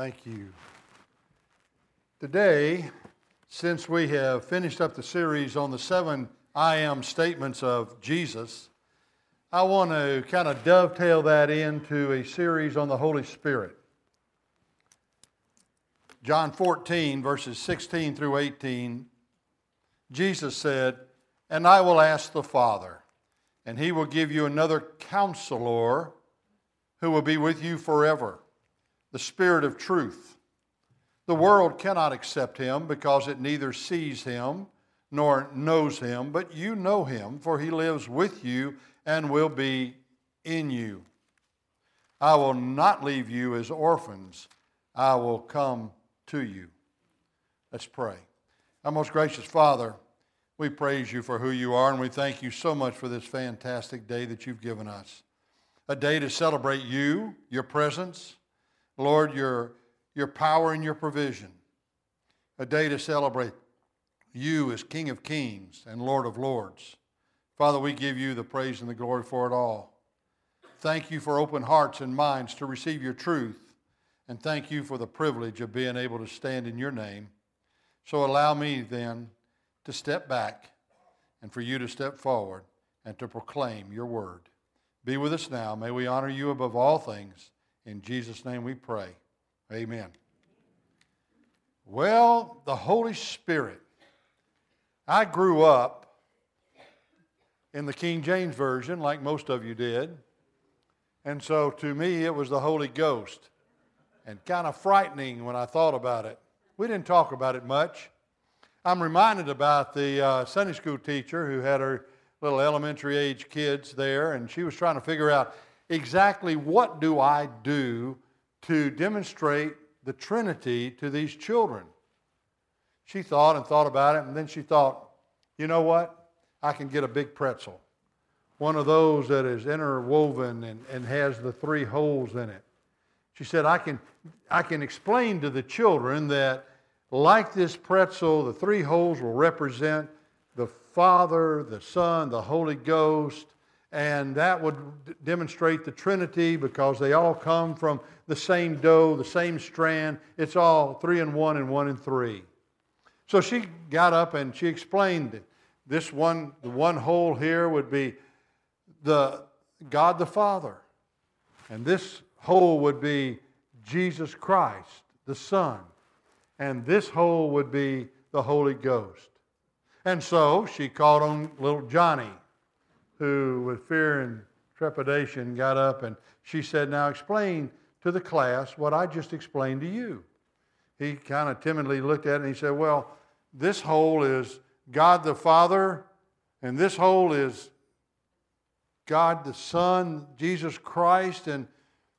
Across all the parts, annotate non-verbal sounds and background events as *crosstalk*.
Thank you. Today, since we have finished up the series on the seven I am statements of Jesus, I want to kind of dovetail that into a series on the Holy Spirit. John 14, verses 16 through 18, Jesus said, And I will ask the Father, and he will give you another counselor who will be with you forever the Spirit of truth. The world cannot accept him because it neither sees him nor knows him, but you know him, for he lives with you and will be in you. I will not leave you as orphans, I will come to you. Let's pray. Our most gracious Father, we praise you for who you are, and we thank you so much for this fantastic day that you've given us. A day to celebrate you, your presence, Lord, your, your power and your provision. A day to celebrate you as King of Kings and Lord of Lords. Father, we give you the praise and the glory for it all. Thank you for open hearts and minds to receive your truth. And thank you for the privilege of being able to stand in your name. So allow me then to step back and for you to step forward and to proclaim your word. Be with us now. May we honor you above all things. In Jesus' name we pray. Amen. Well, the Holy Spirit. I grew up in the King James Version, like most of you did. And so to me, it was the Holy Ghost. And kind of frightening when I thought about it. We didn't talk about it much. I'm reminded about the uh, Sunday school teacher who had her little elementary age kids there, and she was trying to figure out exactly what do I do to demonstrate the Trinity to these children. She thought and thought about it, and then she thought, you know what? I can get a big pretzel. One of those that is interwoven and, and has the three holes in it. She said, I can, I can explain to the children that, like this pretzel, the three holes will represent the Father, the Son, the Holy Ghost, and that would demonstrate the Trinity because they all come from the same dough, the same strand. It's all three and one and one and three. So she got up and she explained. This one, the one hole here would be the God the Father. And this hole would be Jesus Christ, the Son. And this hole would be the Holy Ghost. And so she called on little Johnny who, with fear and trepidation, got up and she said, Now explain to the class what I just explained to you. He kind of timidly looked at it and he said, Well, this hole is God the Father, and this hole is God the Son, Jesus Christ, and,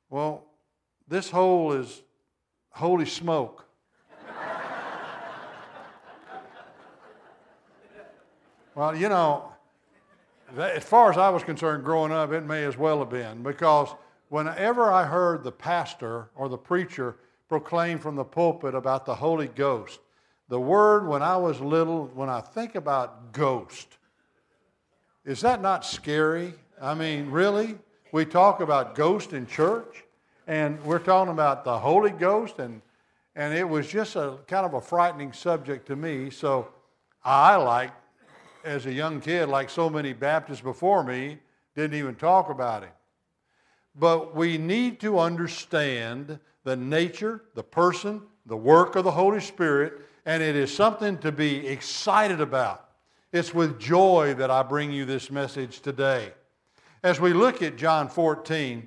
well, this hole is holy smoke. *laughs* well, you know, as far as I was concerned growing up, it may as well have been because whenever I heard the pastor or the preacher proclaim from the pulpit about the Holy Ghost, the word when I was little, when I think about ghost, is that not scary? I mean, really? We talk about ghost in church, and we're talking about the Holy Ghost, and, and it was just a kind of a frightening subject to me. So I like as a young kid, like so many Baptists before me, didn't even talk about him. But we need to understand the nature, the person, the work of the Holy Spirit, and it is something to be excited about. It's with joy that I bring you this message today. As we look at John 14,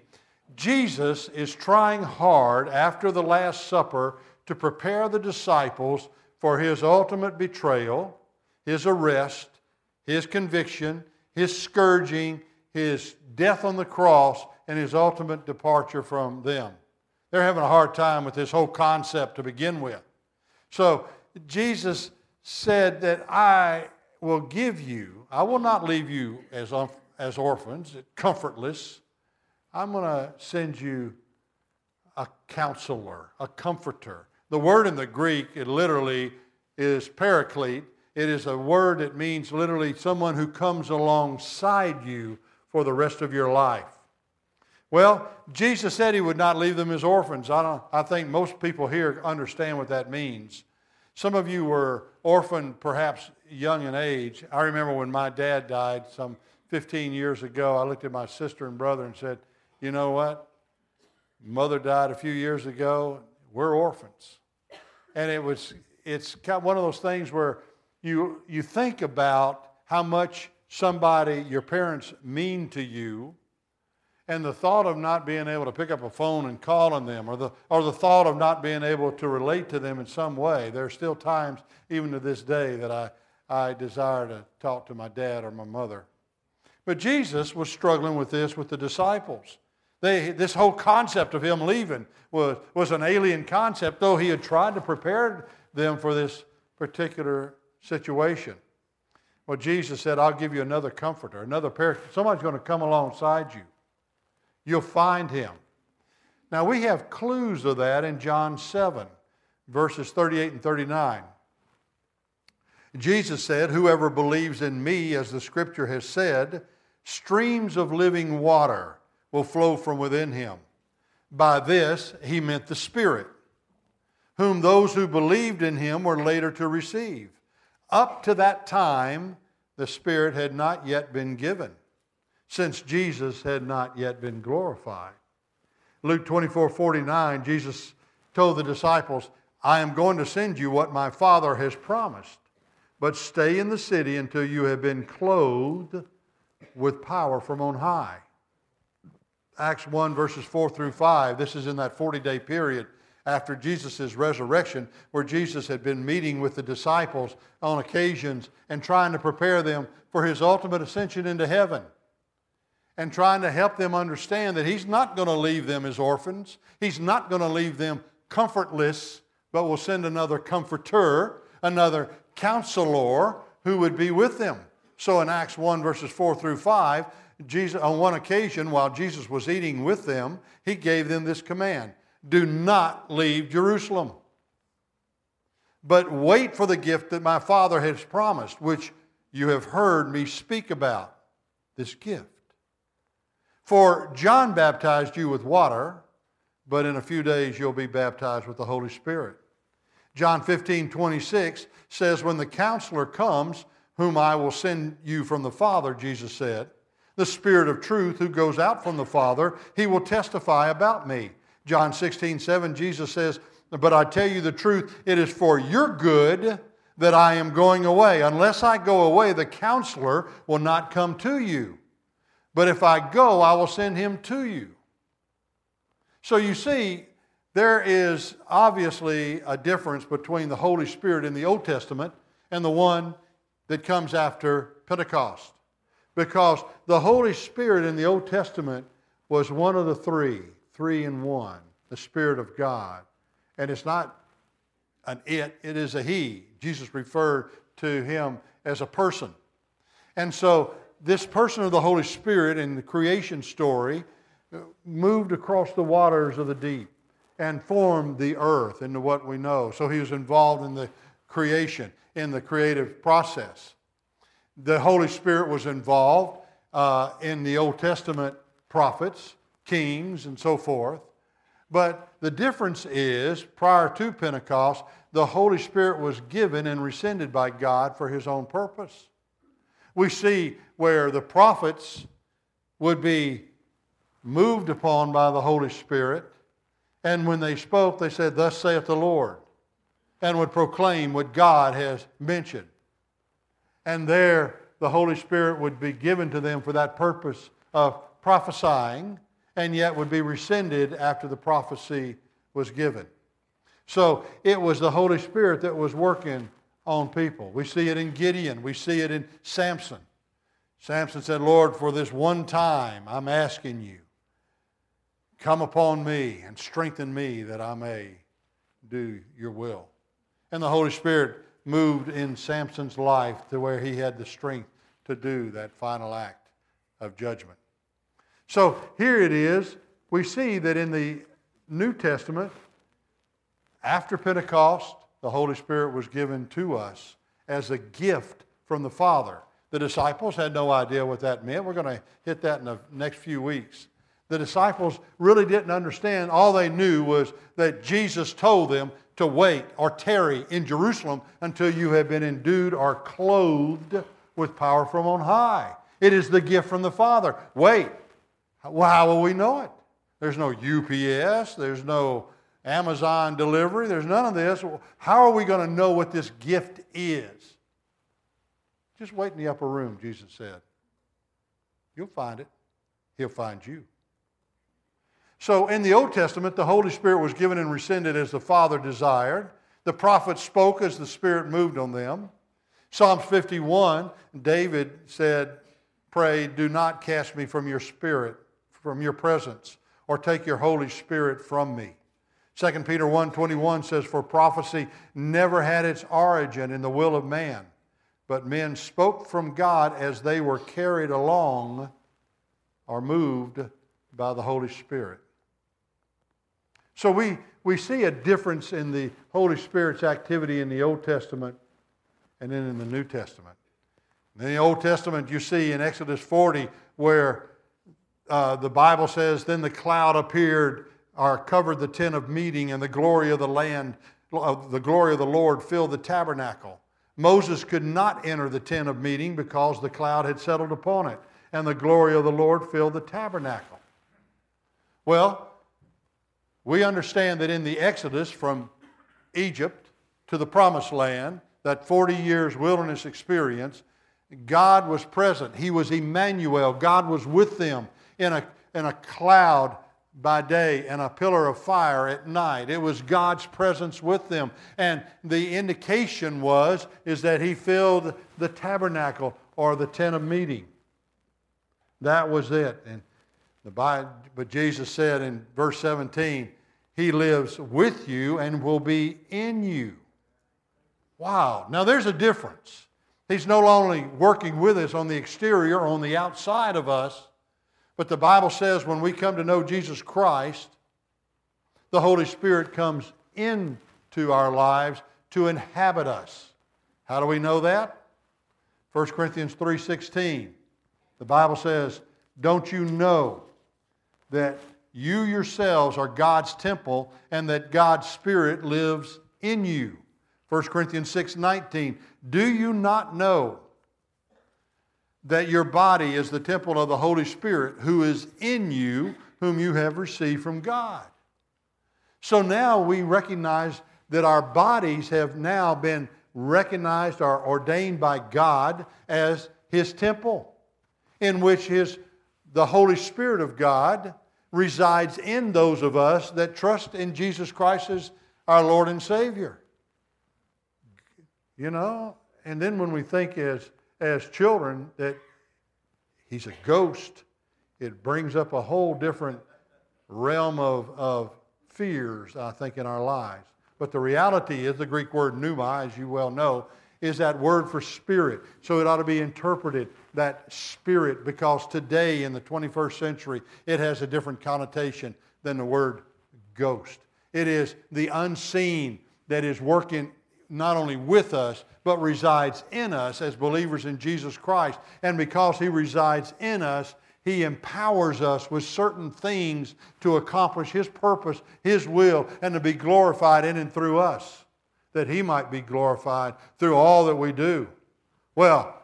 Jesus is trying hard after the Last Supper to prepare the disciples for his ultimate betrayal, his arrest, his conviction, his scourging, his death on the cross, and his ultimate departure from them. They're having a hard time with this whole concept to begin with. So Jesus said that I will give you, I will not leave you as, as orphans, comfortless. I'm going to send you a counselor, a comforter. The word in the Greek, it literally is paraclete, it is a word that means literally someone who comes alongside you for the rest of your life. Well, Jesus said he would not leave them as orphans. I, don't, I think most people here understand what that means. Some of you were orphaned perhaps young in age. I remember when my dad died some 15 years ago, I looked at my sister and brother and said, You know what? Mother died a few years ago. We're orphans. And it was, it's kind of one of those things where you, you think about how much somebody, your parents, mean to you and the thought of not being able to pick up a phone and call on them, or the, or the thought of not being able to relate to them in some way. There are still times, even to this day, that I, I desire to talk to my dad or my mother. But Jesus was struggling with this with the disciples. They, this whole concept of him leaving was, was an alien concept, though he had tried to prepare them for this particular situation. Well, Jesus said, I'll give you another comforter, another paraclete. Somebody's going to come alongside you. You'll find him. Now, we have clues of that in John 7, verses 38 and 39. Jesus said, Whoever believes in me, as the scripture has said, streams of living water will flow from within him. By this, he meant the Spirit, whom those who believed in him were later to receive. Up to that time, the Spirit had not yet been given since Jesus had not yet been glorified. Luke 24 49, Jesus told the disciples, I am going to send you what my Father has promised, but stay in the city until you have been clothed with power from on high. Acts 1, verses 4 through 5, this is in that 40 day period after Jesus' resurrection, where Jesus had been meeting with the disciples on occasions and trying to prepare them for his ultimate ascension into heaven and trying to help them understand that He's not going to leave them as orphans. He's not going to leave them comfortless, but will send another comforter, another counselor who would be with them. So in Acts 1, verses 4 through 5, Jesus, on one occasion, while Jesus was eating with them, he gave them this command Do not leave Jerusalem, but wait for the gift that my Father has promised, which you have heard me speak about. This gift. For John baptized you with water, but in a few days you'll be baptized with the Holy Spirit. John 15, 26 says, When the counselor comes, whom I will send you from the Father, Jesus said, the Spirit of truth who goes out from the Father, he will testify about me. John 16, 7, Jesus says, But I tell you the truth, it is for your good that I am going away. Unless I go away, the counselor will not come to you. But if I go, I will send him to you. So you see, there is obviously a difference between the Holy Spirit in the Old Testament and the one that comes after Pentecost. Because the Holy Spirit in the Old Testament was one of the three, three in one, the Spirit of God. And it's not an it, it is a he. Jesus referred to him as a person. And so this person of the Holy Spirit in the creation story uh, moved across the waters of the deep and formed the earth into what we know. So he was involved in the creation, in the creative process. The Holy Spirit was involved uh, in the Old Testament prophets, kings, and so forth. But the difference is, prior to Pentecost, the Holy Spirit was given and rescinded by God for his own purpose. We see where the prophets would be moved upon by the Holy Spirit, and when they spoke, they said, Thus saith the Lord, and would proclaim what God has mentioned. And there, the Holy Spirit would be given to them for that purpose of prophesying, and yet would be rescinded after the prophecy was given. So it was the Holy Spirit that was working on people. We see it in Gideon, we see it in Samson. Samson said, Lord, for this one time I'm asking you, come upon me and strengthen me that I may do your will. And the Holy Spirit moved in Samson's life to where he had the strength to do that final act of judgment. So here it is. We see that in the New Testament, after Pentecost, the Holy Spirit was given to us as a gift from the Father. The disciples had no idea what that meant. We're going to hit that in the next few weeks. The disciples really didn't understand. All they knew was that Jesus told them to wait or tarry in Jerusalem until you have been endued or clothed with power from on high. It is the gift from the Father. Wait. Well, how will we know it? There's no UPS, there's no Amazon delivery, there's none of this. How are we going to know what this gift is? Just wait in the upper room, Jesus said. You'll find it. He'll find you. So in the Old Testament, the Holy Spirit was given and rescinded as the Father desired. The prophets spoke as the Spirit moved on them. Psalms 51, David said, Pray, do not cast me from your spirit, from your presence, or take your Holy Spirit from me. 2 Peter 1:21 says, For prophecy never had its origin in the will of man, but men spoke from God as they were carried along or moved by the Holy Spirit. So we, we see a difference in the Holy Spirit's activity in the Old Testament and then in the New Testament. In the Old Testament, you see in Exodus 40 where uh, the Bible says, Then the cloud appeared or covered the tent of meeting, and the glory of the land, the glory of the Lord filled the tabernacle. Moses could not enter the tent of meeting because the cloud had settled upon it, and the glory of the Lord filled the tabernacle. Well, we understand that in the Exodus from Egypt to the promised land, that 40 years wilderness experience, God was present. He was Emmanuel. God was with them in a, in a cloud by day and a pillar of fire at night. It was God's presence with them. And the indication was is that he filled the tabernacle or the tent of meeting. That was it. And the but Jesus said in verse 17, he lives with you and will be in you. Wow. Now there's a difference. He's no longer working with us on the exterior on the outside of us but the Bible says when we come to know Jesus Christ, the Holy Spirit comes into our lives to inhabit us. How do we know that? 1 Corinthians 3:16. The Bible says, "Don't you know that you yourselves are God's temple and that God's Spirit lives in you?" 1 Corinthians 6:19. Do you not know that your body is the temple of the Holy Spirit who is in you, whom you have received from God. So now we recognize that our bodies have now been recognized or ordained by God as His temple, in which His, the Holy Spirit of God resides in those of us that trust in Jesus Christ as our Lord and Savior. You know, and then when we think as as children that he's a ghost, it brings up a whole different realm of, of fears, I think, in our lives. But the reality is the Greek word pneuma, as you well know, is that word for spirit. So it ought to be interpreted that spirit because today in the 21st century it has a different connotation than the word ghost. It is the unseen that is working not only with us, but resides in us as believers in Jesus Christ. And because He resides in us, He empowers us with certain things to accomplish His purpose, His will, and to be glorified in and through us, that He might be glorified through all that we do. Well,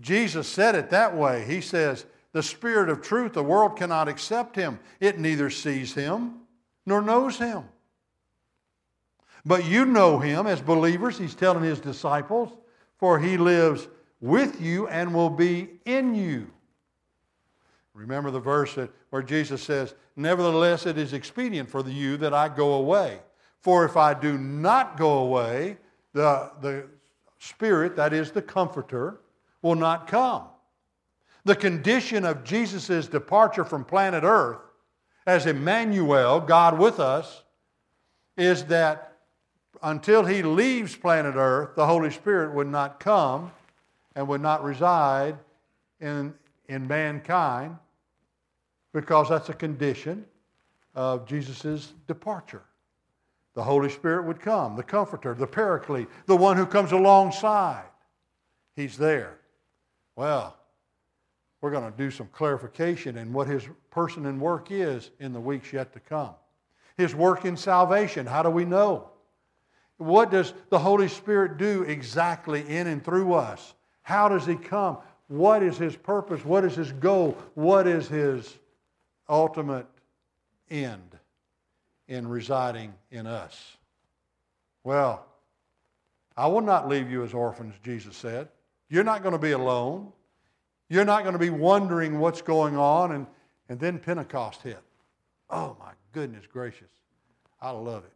Jesus said it that way. He says, The Spirit of truth, the world cannot accept Him. It neither sees Him nor knows Him. But you know him as believers, he's telling his disciples, for he lives with you and will be in you. Remember the verse that, where Jesus says, Nevertheless, it is expedient for you that I go away. For if I do not go away, the, the Spirit, that is the Comforter, will not come. The condition of Jesus' departure from planet Earth as Emmanuel, God with us, is that until he leaves planet Earth, the Holy Spirit would not come and would not reside in, in mankind because that's a condition of Jesus' departure. The Holy Spirit would come, the Comforter, the Paraclete, the one who comes alongside. He's there. Well, we're going to do some clarification in what his person and work is in the weeks yet to come. His work in salvation, how do we know? What does the Holy Spirit do exactly in and through us? How does he come? What is his purpose? What is his goal? What is his ultimate end in residing in us? Well, I will not leave you as orphans, Jesus said. You're not going to be alone. You're not going to be wondering what's going on. And, and then Pentecost hit. Oh, my goodness gracious. I love it.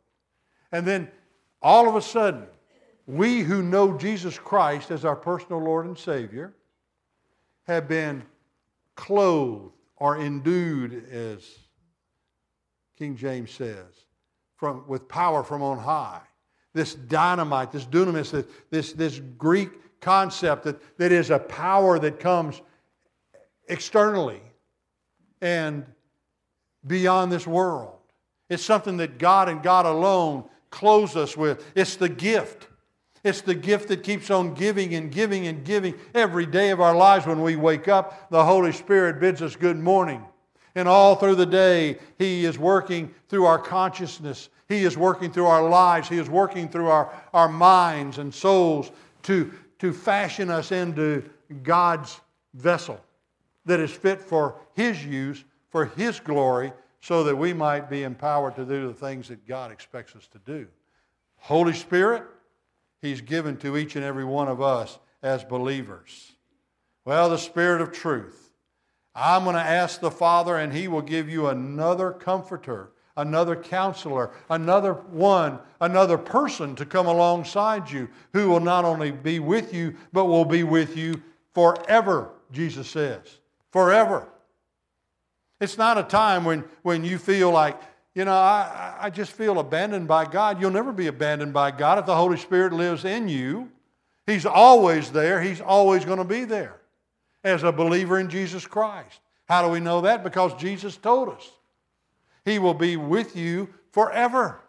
And then all of a sudden, we who know Jesus Christ as our personal Lord and Savior have been clothed or endued, as King James says, from, with power from on high. This dynamite, this dunamis, this, this Greek concept that, that is a power that comes externally and beyond this world. It's something that God and God alone clothes us with. It's the gift. It's the gift that keeps on giving and giving and giving every day of our lives. When we wake up, the Holy Spirit bids us good morning. And all through the day, He is working through our consciousness. He is working through our lives. He is working through our, our minds and souls to, to fashion us into God's vessel that is fit for His use, for His glory, so that we might be empowered to do the things that God expects us to do. Holy Spirit, He's given to each and every one of us as believers. Well, the Spirit of truth. I'm going to ask the Father, and He will give you another comforter, another counselor, another one, another person to come alongside you who will not only be with you, but will be with you forever, Jesus says. Forever. It's not a time when, when you feel like, you know, I, I just feel abandoned by God. You'll never be abandoned by God if the Holy Spirit lives in you. He's always there, He's always going to be there as a believer in Jesus Christ. How do we know that? Because Jesus told us. He will be with you forever.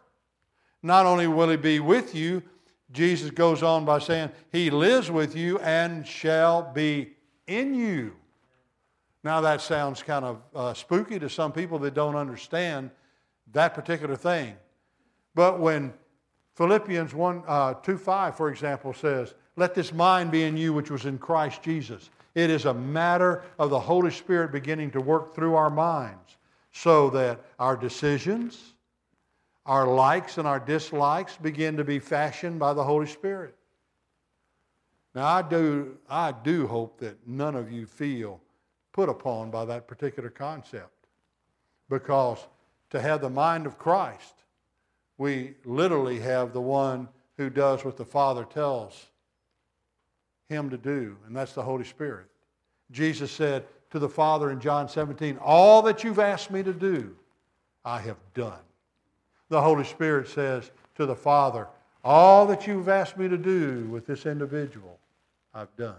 Not only will He be with you, Jesus goes on by saying, He lives with you and shall be in you. Now, that sounds kind of uh, spooky to some people that don't understand that particular thing. But when Philippians 1, uh, 2 5, for example, says, Let this mind be in you which was in Christ Jesus. It is a matter of the Holy Spirit beginning to work through our minds so that our decisions, our likes and our dislikes begin to be fashioned by the Holy Spirit. Now, I do, I do hope that none of you feel put upon by that particular concept because to have the mind of Christ, we literally have the one who does what the Father tells him to do, and that's the Holy Spirit. Jesus said to the Father in John 17, All that you've asked me to do, I have done. The Holy Spirit says to the Father, All that you've asked me to do with this individual, I've done.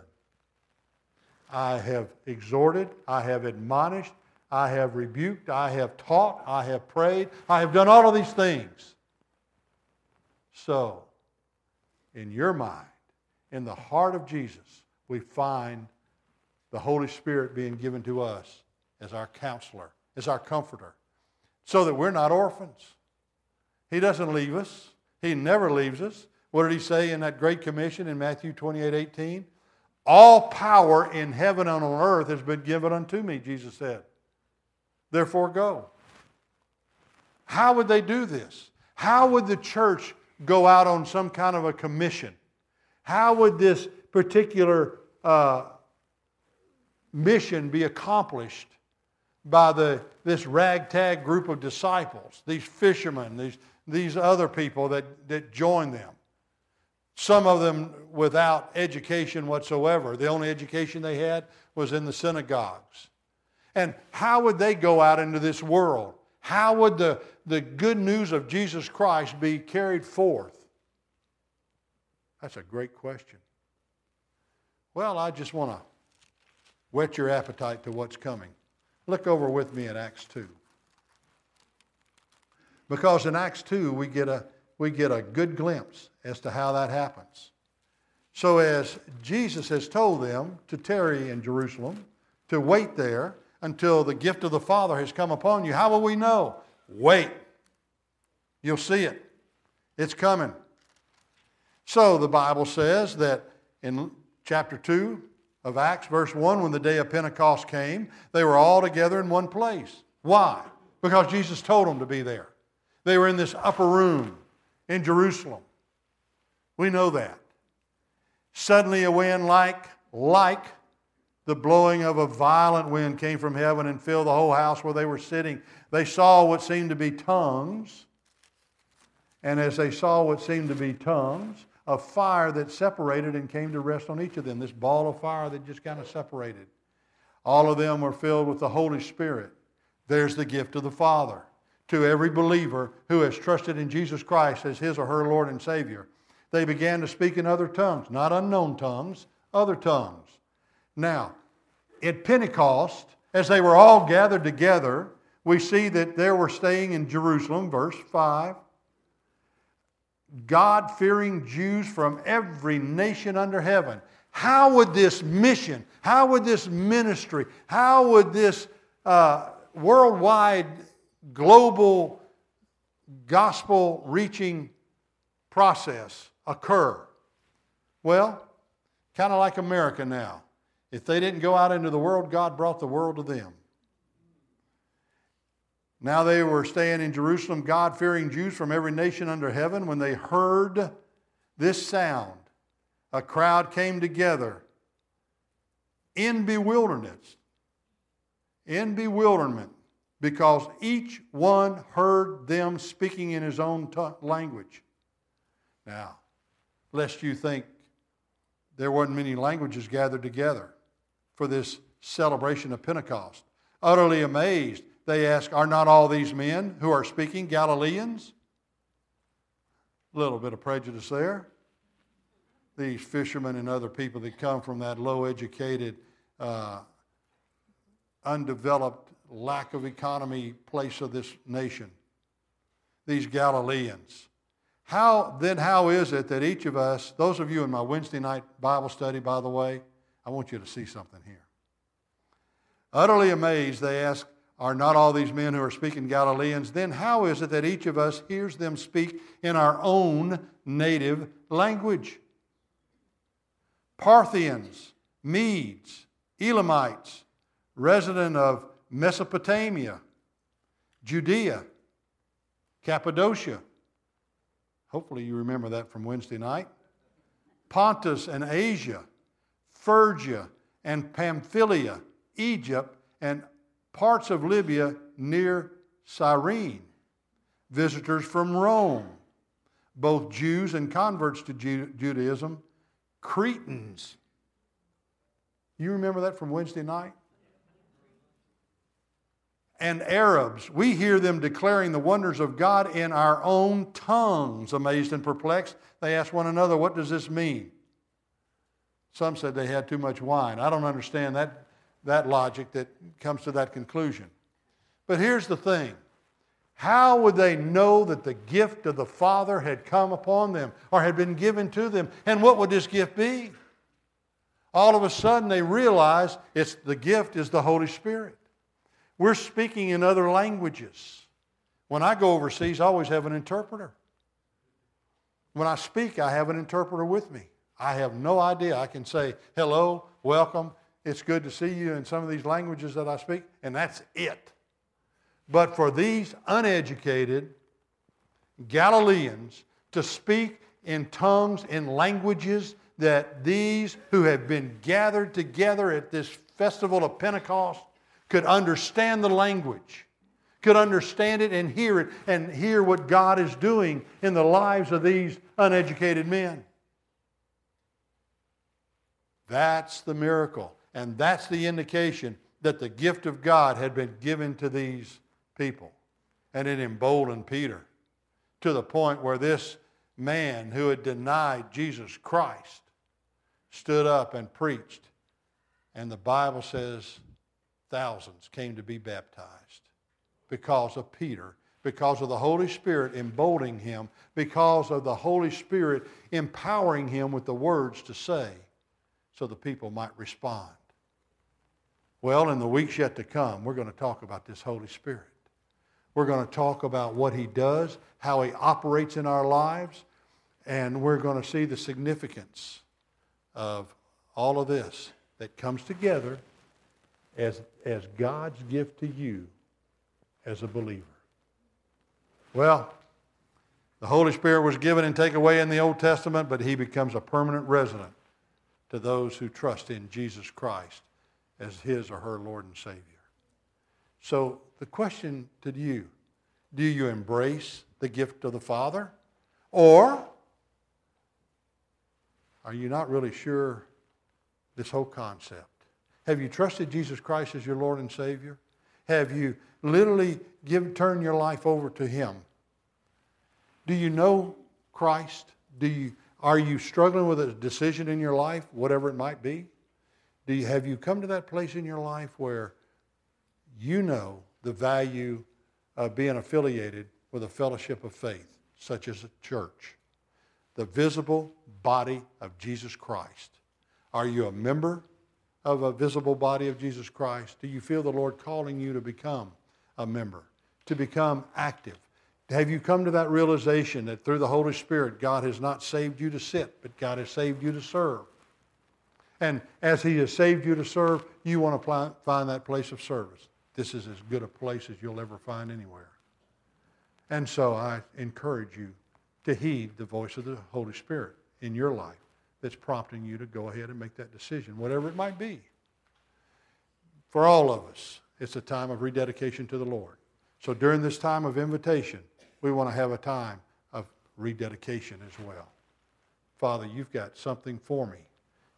I have exhorted, I have admonished, I have rebuked, I have taught, I have prayed, I have done all of these things. So, in your mind, in the heart of Jesus, we find the Holy Spirit being given to us as our counselor, as our comforter, so that we're not orphans. He doesn't leave us, He never leaves us. What did He say in that Great Commission in Matthew 28 18? All power in heaven and on earth has been given unto me, Jesus said. Therefore, go. How would they do this? How would the church go out on some kind of a commission? How would this particular uh, mission be accomplished by the, this ragtag group of disciples, these fishermen, these, these other people that, that join them? Some of them without education whatsoever. The only education they had was in the synagogues. And how would they go out into this world? How would the, the good news of Jesus Christ be carried forth? That's a great question. Well, I just want to whet your appetite to what's coming. Look over with me at Acts 2. Because in Acts 2, we get a, we get a good glimpse as to how that happens. So, as Jesus has told them to tarry in Jerusalem, to wait there until the gift of the Father has come upon you. How will we know? Wait. You'll see it. It's coming. So the Bible says that in chapter 2 of Acts, verse 1, when the day of Pentecost came, they were all together in one place. Why? Because Jesus told them to be there. They were in this upper room in Jerusalem. We know that. Suddenly a wind like, like the blowing of a violent wind came from heaven and filled the whole house where they were sitting. They saw what seemed to be tongues. And as they saw what seemed to be tongues, a fire that separated and came to rest on each of them. This ball of fire that just kind of separated. All of them were filled with the Holy Spirit. There's the gift of the Father to every believer who has trusted in Jesus Christ as his or her Lord and Savior. They began to speak in other tongues, not unknown tongues, other tongues. Now, at Pentecost, as they were all gathered together, we see that there were staying in Jerusalem, verse 5, God fearing Jews from every nation under heaven. How would this mission, how would this ministry, how would this uh, worldwide, global, gospel reaching process occur? Well, kind of like America now. If they didn't go out into the world, God brought the world to them. Now they were staying in Jerusalem, God fearing Jews from every nation under heaven. When they heard this sound, a crowd came together in bewilderment. In bewilderment, because each one heard them speaking in his own t- language. Now, lest you think there weren't many languages gathered together for this celebration of Pentecost. Utterly amazed, they ask, Are not all these men who are speaking Galileans? A little bit of prejudice there. These fishermen and other people that come from that low educated, uh, undeveloped, lack of economy place of this nation. These Galileans. How then how is it that each of us, those of you in my Wednesday night Bible study, by the way, I want you to see something here. Utterly amazed, they ask, Are not all these men who are speaking Galileans? Then how is it that each of us hears them speak in our own native language? Parthians, Medes, Elamites, resident of Mesopotamia, Judea, Cappadocia. Hopefully, you remember that from Wednesday night. Pontus and Asia Phrygia and Pamphylia, Egypt, and parts of Libya near Cyrene. Visitors from Rome, both Jews and converts to Judaism, Cretans. You remember that from Wednesday night? And Arabs. We hear them declaring the wonders of God in our own tongues. Amazed and perplexed, they ask one another, What does this mean? Some said they had too much wine. I don't understand that, that logic that comes to that conclusion. But here's the thing how would they know that the gift of the Father had come upon them or had been given to them? And what would this gift be? All of a sudden they realize it's the gift is the Holy Spirit. We're speaking in other languages. When I go overseas, I always have an interpreter. When I speak, I have an interpreter with me. I have no idea. I can say, hello, welcome, it's good to see you in some of these languages that I speak, and that's it. But for these uneducated Galileans to speak in tongues, in languages that these who have been gathered together at this festival of Pentecost could understand the language, could understand it and hear it, and hear what God is doing in the lives of these uneducated men. That's the miracle. And that's the indication that the gift of God had been given to these people. And it emboldened Peter to the point where this man who had denied Jesus Christ stood up and preached. And the Bible says thousands came to be baptized because of Peter, because of the Holy Spirit emboldening him, because of the Holy Spirit empowering him with the words to say so the people might respond. Well, in the weeks yet to come, we're going to talk about this Holy Spirit. We're going to talk about what he does, how he operates in our lives, and we're going to see the significance of all of this that comes together as, as God's gift to you as a believer. Well, the Holy Spirit was given and taken away in the Old Testament, but he becomes a permanent resident to those who trust in Jesus Christ as his or her Lord and Savior. So the question to you, do you embrace the gift of the Father? Or are you not really sure this whole concept? Have you trusted Jesus Christ as your Lord and Savior? Have you literally give, turned your life over to Him? Do you know Christ? Do you, are you struggling with a decision in your life, whatever it might be? Do you, have you come to that place in your life where you know the value of being affiliated with a fellowship of faith, such as a church? The visible body of Jesus Christ. Are you a member of a visible body of Jesus Christ? Do you feel the Lord calling you to become a member, to become active? Have you come to that realization that through the Holy Spirit, God has not saved you to sit, but God has saved you to serve? And as He has saved you to serve, you want to find that place of service. This is as good a place as you'll ever find anywhere. And so I encourage you to heed the voice of the Holy Spirit in your life that's prompting you to go ahead and make that decision, whatever it might be. For all of us, it's a time of rededication to the Lord. So during this time of invitation, we want to have a time of rededication as well. Father, you've got something for me.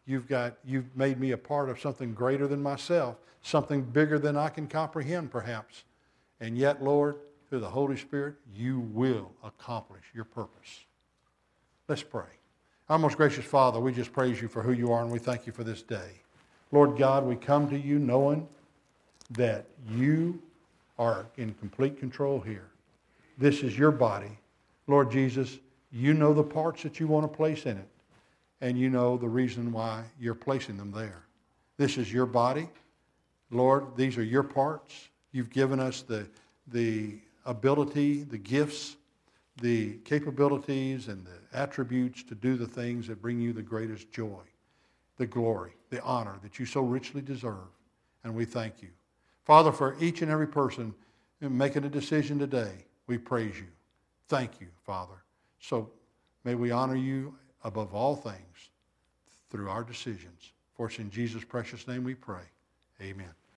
You've got you've made me a part of something greater than myself, something bigger than I can comprehend perhaps. And yet, Lord, through the Holy Spirit, you will accomplish your purpose. Let's pray. Our most gracious Father, we just praise you for who you are and we thank you for this day. Lord God, we come to you knowing that you are in complete control here. This is your body. Lord Jesus, you know the parts that you want to place in it, and you know the reason why you're placing them there. This is your body. Lord, these are your parts. You've given us the, the ability, the gifts, the capabilities and the attributes to do the things that bring you the greatest joy, the glory, the honor that you so richly deserve. And we thank you. Father, for each and every person making a decision today, we praise you. Thank you, Father. So may we honor you above all things through our decisions. For it's in Jesus' precious name we pray. Amen.